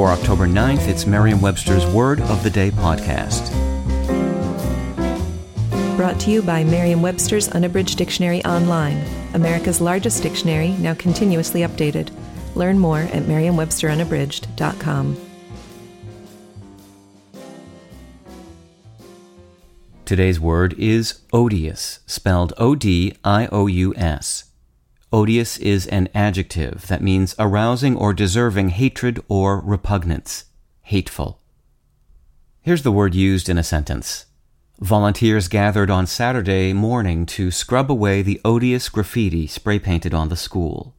For October 9th, it's Merriam Webster's Word of the Day podcast. Brought to you by Merriam Webster's Unabridged Dictionary Online, America's largest dictionary, now continuously updated. Learn more at merriam-websterunabridged.com. Today's word is odious, spelled O D I O U S. Odious is an adjective that means arousing or deserving hatred or repugnance. Hateful. Here's the word used in a sentence. Volunteers gathered on Saturday morning to scrub away the odious graffiti spray painted on the school.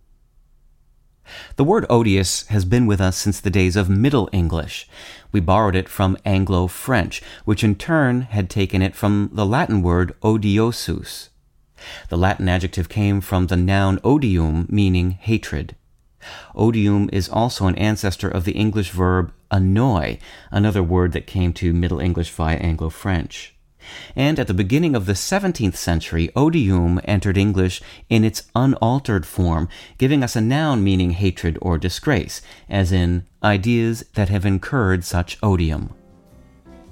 The word odious has been with us since the days of Middle English. We borrowed it from Anglo French, which in turn had taken it from the Latin word odiosus, the Latin adjective came from the noun odium, meaning hatred. Odium is also an ancestor of the English verb annoy, another word that came to Middle English via Anglo French. And at the beginning of the 17th century, odium entered English in its unaltered form, giving us a noun meaning hatred or disgrace, as in ideas that have incurred such odium.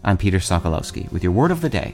I'm Peter Sokolowski with your word of the day.